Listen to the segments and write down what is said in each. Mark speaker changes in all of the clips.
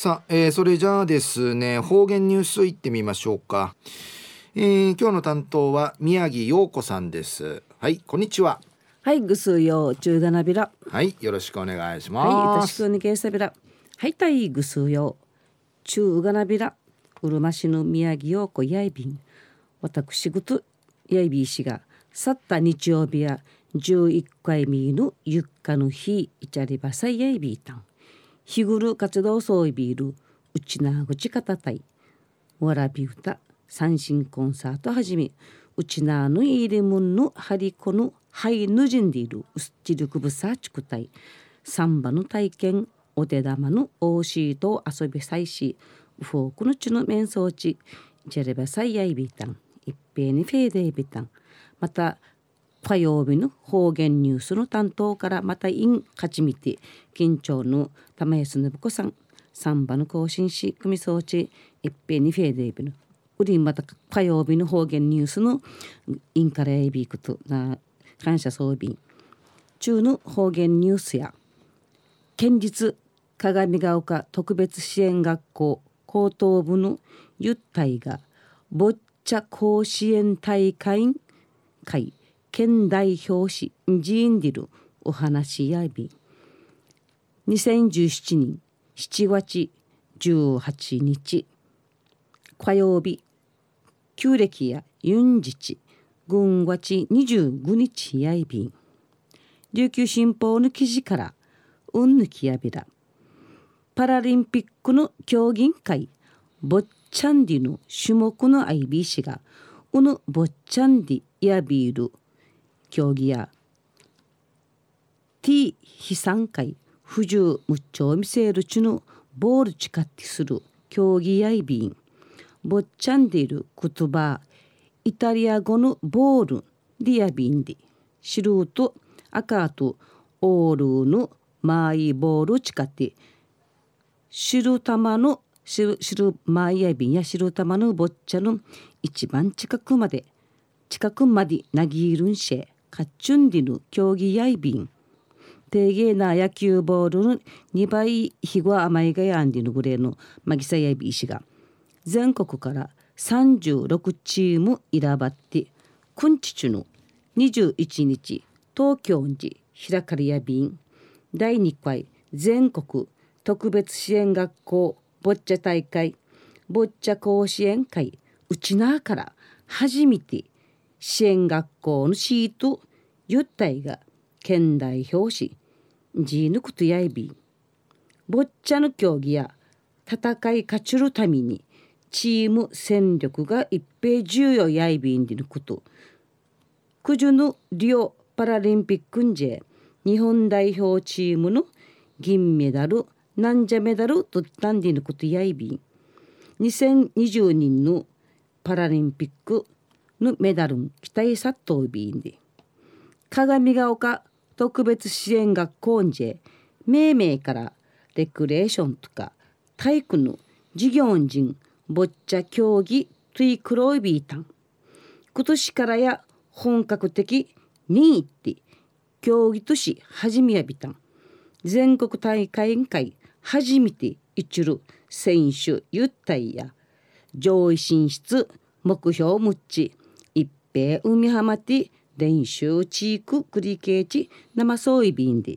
Speaker 1: さあ、えー、それじゃあですね方言ニュースいってみましょうか、えー、今日の担当は宮城陽子さんです。はいこんにちは。
Speaker 2: はいぐすよ中がなびら。
Speaker 1: はいよろしくお願いします。
Speaker 2: はいよろしくお願いしびらはいたいぐすよ中がなびら。うるま市の宮城陽子やいびん。私ぐとやいびいしが去った日曜日や11回目のゆっかの日いちゃりばさいやいびいたん日頃活動そういびるうちなぐちかたたい。わらび歌三振コンサートはじめうちなぬいりむんのはりこのはいぬじんでいるうすちりくぶさちくたい。サンバの体験お手玉のおしいと遊びさいしフォークのちの面相地ジェレバサイヤイビタン一平にフェーデービタンまた火曜日の方言ニュースの担当からまたイン勝ちみて緊張の玉安信子さん。サンバの更新し組装置一平にフェーデービのうりまた火曜日の方言ニュースのインカレービークとな感謝装備。中の方言ニュースや県立鏡ヶ丘特別支援学校高等部のゆったいがボッチャ甲子園大会会。県代表しジーンディルお話やび。2017年7月18日火曜日旧暦やユンジチ軍月25日やいびん琉球新報の記事からうんぬきやびらパラリンピックの競技会ボッチャンディの種目の IBC がうぬボッチャンディやビール競技や T 非参会不自由無調見せるちのボールチカってする競技やいびんボッチャンディル言葉イタリア語のボールディアビンディシルート赤とオールのマイボールチカって汁玉の汁マイヤビンや汁玉のボッチャの一番近くまで近くまでなぎるんしえかっちゅんでぬ競技やいびん。低芸な野球ボールの2倍ひご甘いがやんでぬぐれのマギサやいびいしが全国から36チーム選ばってくんちちゅの21日東京に開かれやびん。第2回全国特別支援学校ボッチャ大会ボッチャ甲子園会うちなから初めて支援学校のシートゆったいが県代表しジーヌクトやいびボッチャの競技や戦い勝ちるためにチーム戦力が一平重要やいびんでること九十のリオパラリンピックんじ日本代表チームの銀メダルなんじゃメダルとったんでることやいびん。2020年のパラリンピックのメダルン期待さっとびんで。鏡ヶ丘特別支援学校んじえ命名からレクレーションとか体育の事業人ボッチャ競技トゥイクロイビータン。今年からや本格的にって競技都市始めやびたん。全国大会委員会初めて一る選手ゆったいや上位進出目標むっち。一平海浜て練習地域繰り返し生そういびんで。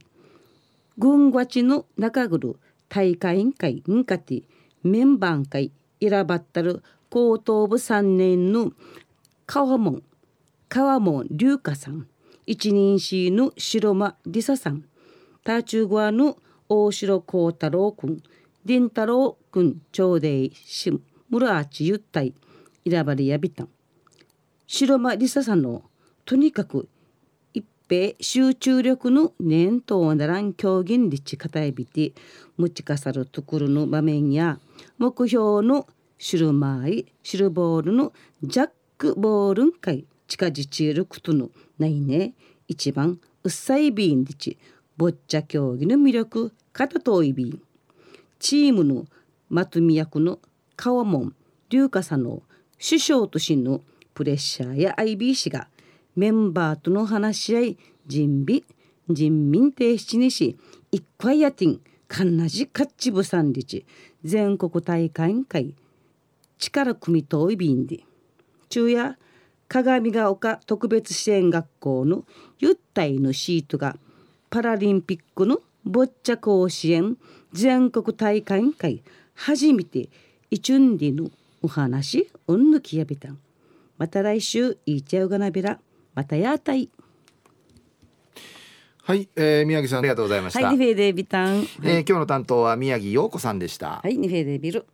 Speaker 2: 軍がちの中ぐる大会委員会んかてメンバー会選ばったる高等部3年の川門川門龍華さん。一人市の白間梨沙さん。タチューゴアの大城幸太郎君林太郎君長弟し村八ゆったい選ばれやびたん。白間梨沙さんのとにかく一平集中力の念頭ならん競技にちかたえびて持ちかさるところの場面や目標のシルマイシルボールのジャックボールンかい近じちることのないね。一番うっさいビンでちボッチャ競技の魅力片といびんチームのまとみ役の川門龍華さんの首相としのプレッシャーや IB 氏がメンバーとの話し合い人備人民提出にし一回やてんかんなじかっちぶさんりち全国大会委会力組遠い便で昼夜鏡ヶ丘特別支援学校のゆったいのシートがパラリンピックのボッチャ甲子園全国大会委会初めてイチュンリのお話うんぬきやびたん。また来週いいちゃうがなびらまたやたい
Speaker 1: はい、えー、宮城さんありがとうございました、
Speaker 2: はいニフェーデビタン。
Speaker 1: えー今日の担当は宮城陽子さんでした、
Speaker 2: はいニフェーデビル